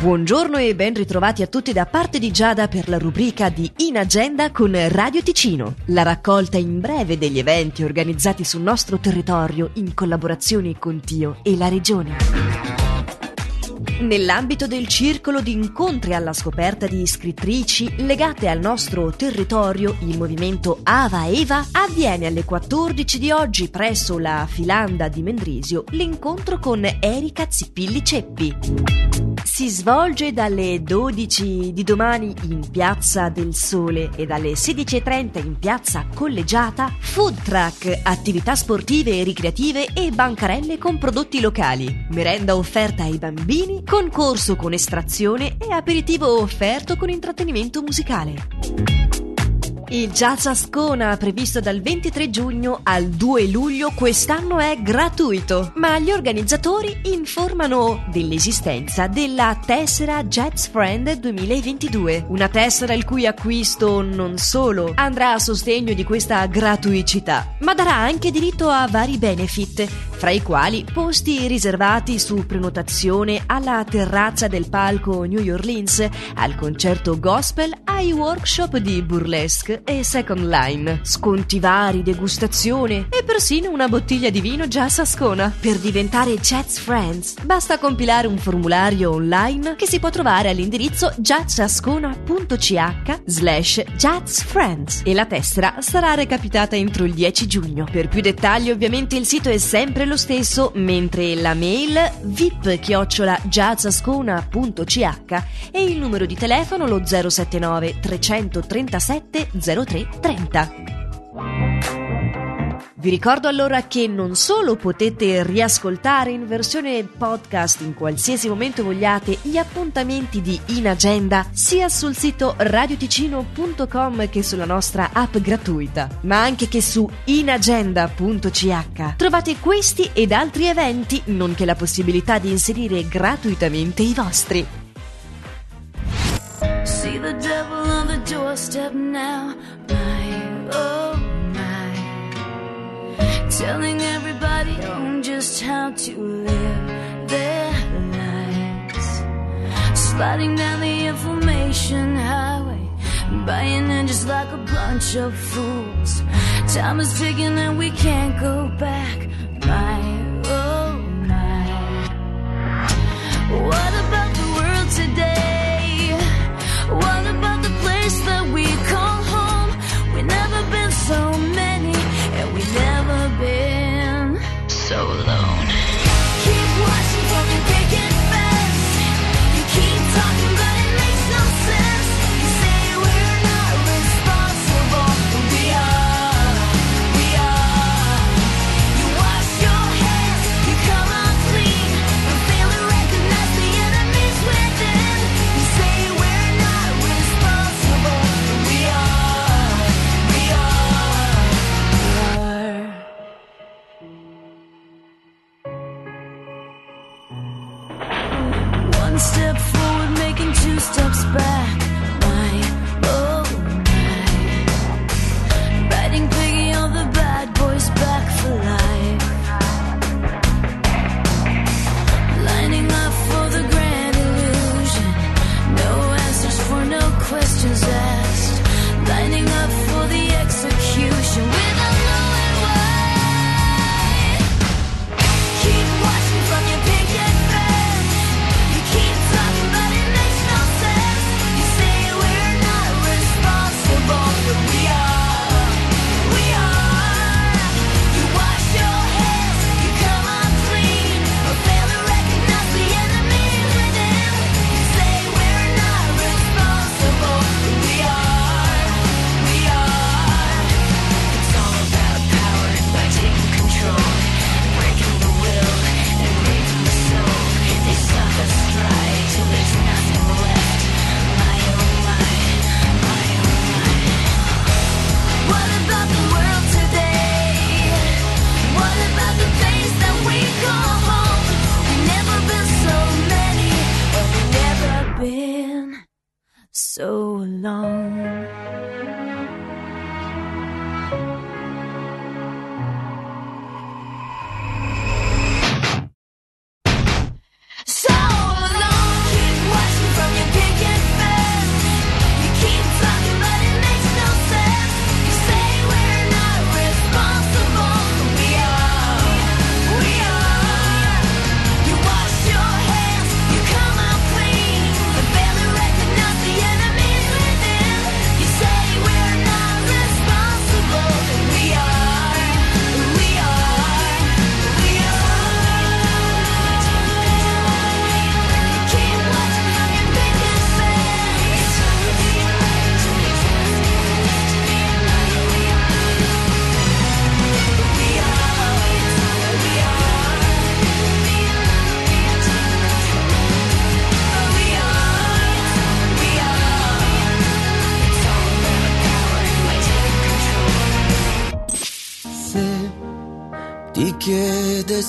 Buongiorno e ben ritrovati a tutti da parte di Giada per la rubrica di In Agenda con Radio Ticino, la raccolta in breve degli eventi organizzati sul nostro territorio in collaborazione con Tio e la Regione. Nell'ambito del circolo di incontri alla scoperta di scrittrici legate al nostro territorio, il movimento Ava Eva avviene alle 14 di oggi presso la Filanda di Mendrisio l'incontro con Erika Zippilli Ceppi si svolge dalle 12 di domani in Piazza del Sole e dalle 16.30 in Piazza Collegiata, food truck, attività sportive e ricreative e bancarelle con prodotti locali, merenda offerta ai bambini, concorso con estrazione e aperitivo offerto con intrattenimento musicale. Il Jazz Ascona, previsto dal 23 giugno al 2 luglio, quest'anno è gratuito, ma gli organizzatori informano dell'esistenza della tessera Jazz Friend 2022, una tessera il cui acquisto non solo andrà a sostegno di questa gratuità, ma darà anche diritto a vari benefit, fra i quali posti riservati su prenotazione alla terrazza del palco New Orleans, al concerto gospel, ai workshop di burlesque e Second Line, sconti vari, degustazione e persino una bottiglia di vino già Ascona. Per diventare Jazz Friends basta compilare un formulario online che si può trovare all'indirizzo jazzascona.ch slash jazzfriends e la tessera sarà recapitata entro il 10 giugno. Per più dettagli ovviamente il sito è sempre lo stesso, mentre la mail vip chiocciola jazzascona.ch e il numero di telefono lo 079 337 0330. Vi ricordo allora che non solo potete riascoltare in versione podcast in qualsiasi momento vogliate gli appuntamenti di In Agenda sia sul sito radioticino.com che sulla nostra app gratuita, ma anche che su inagenda.ch trovate questi ed altri eventi, nonché la possibilità di inserire gratuitamente i vostri. See the devil on the doorstep now, my oh. Telling everybody on just how to live their lives. Sliding down the information highway, buying in just like a bunch of fools. Time is ticking and we can't go back, my step forward, making two steps back. so long.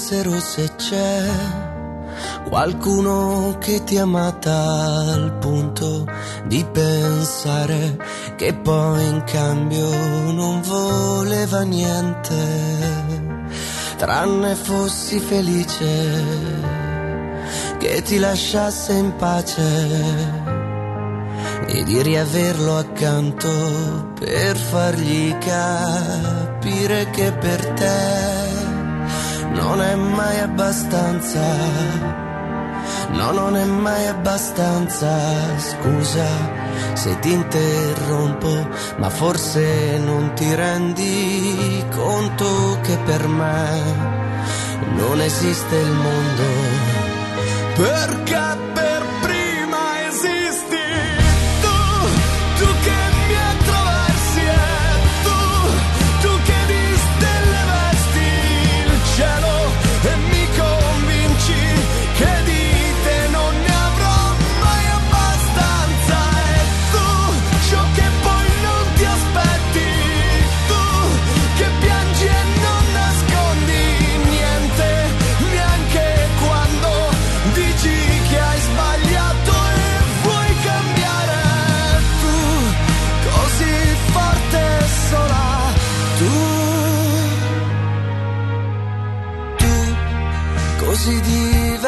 Davvero se c'è qualcuno che ti ha amata al punto di pensare che poi in cambio non voleva niente, tranne fossi felice che ti lasciasse in pace e di riaverlo accanto per fargli capire che per te non è mai abbastanza. No, non è mai abbastanza, scusa se ti interrompo, ma forse non ti rendi conto che per me non esiste il mondo. Perché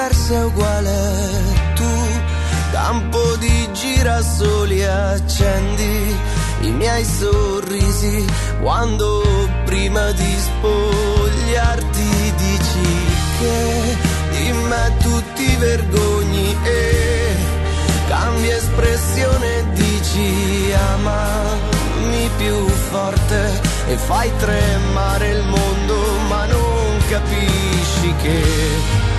sei uguale. Tu, campo di girasoli accendi i miei sorrisi. Quando prima di spogliarti dici che di me tu ti vergogni e cambi espressione dici amami più forte e fai tremare il mondo ma non capisci che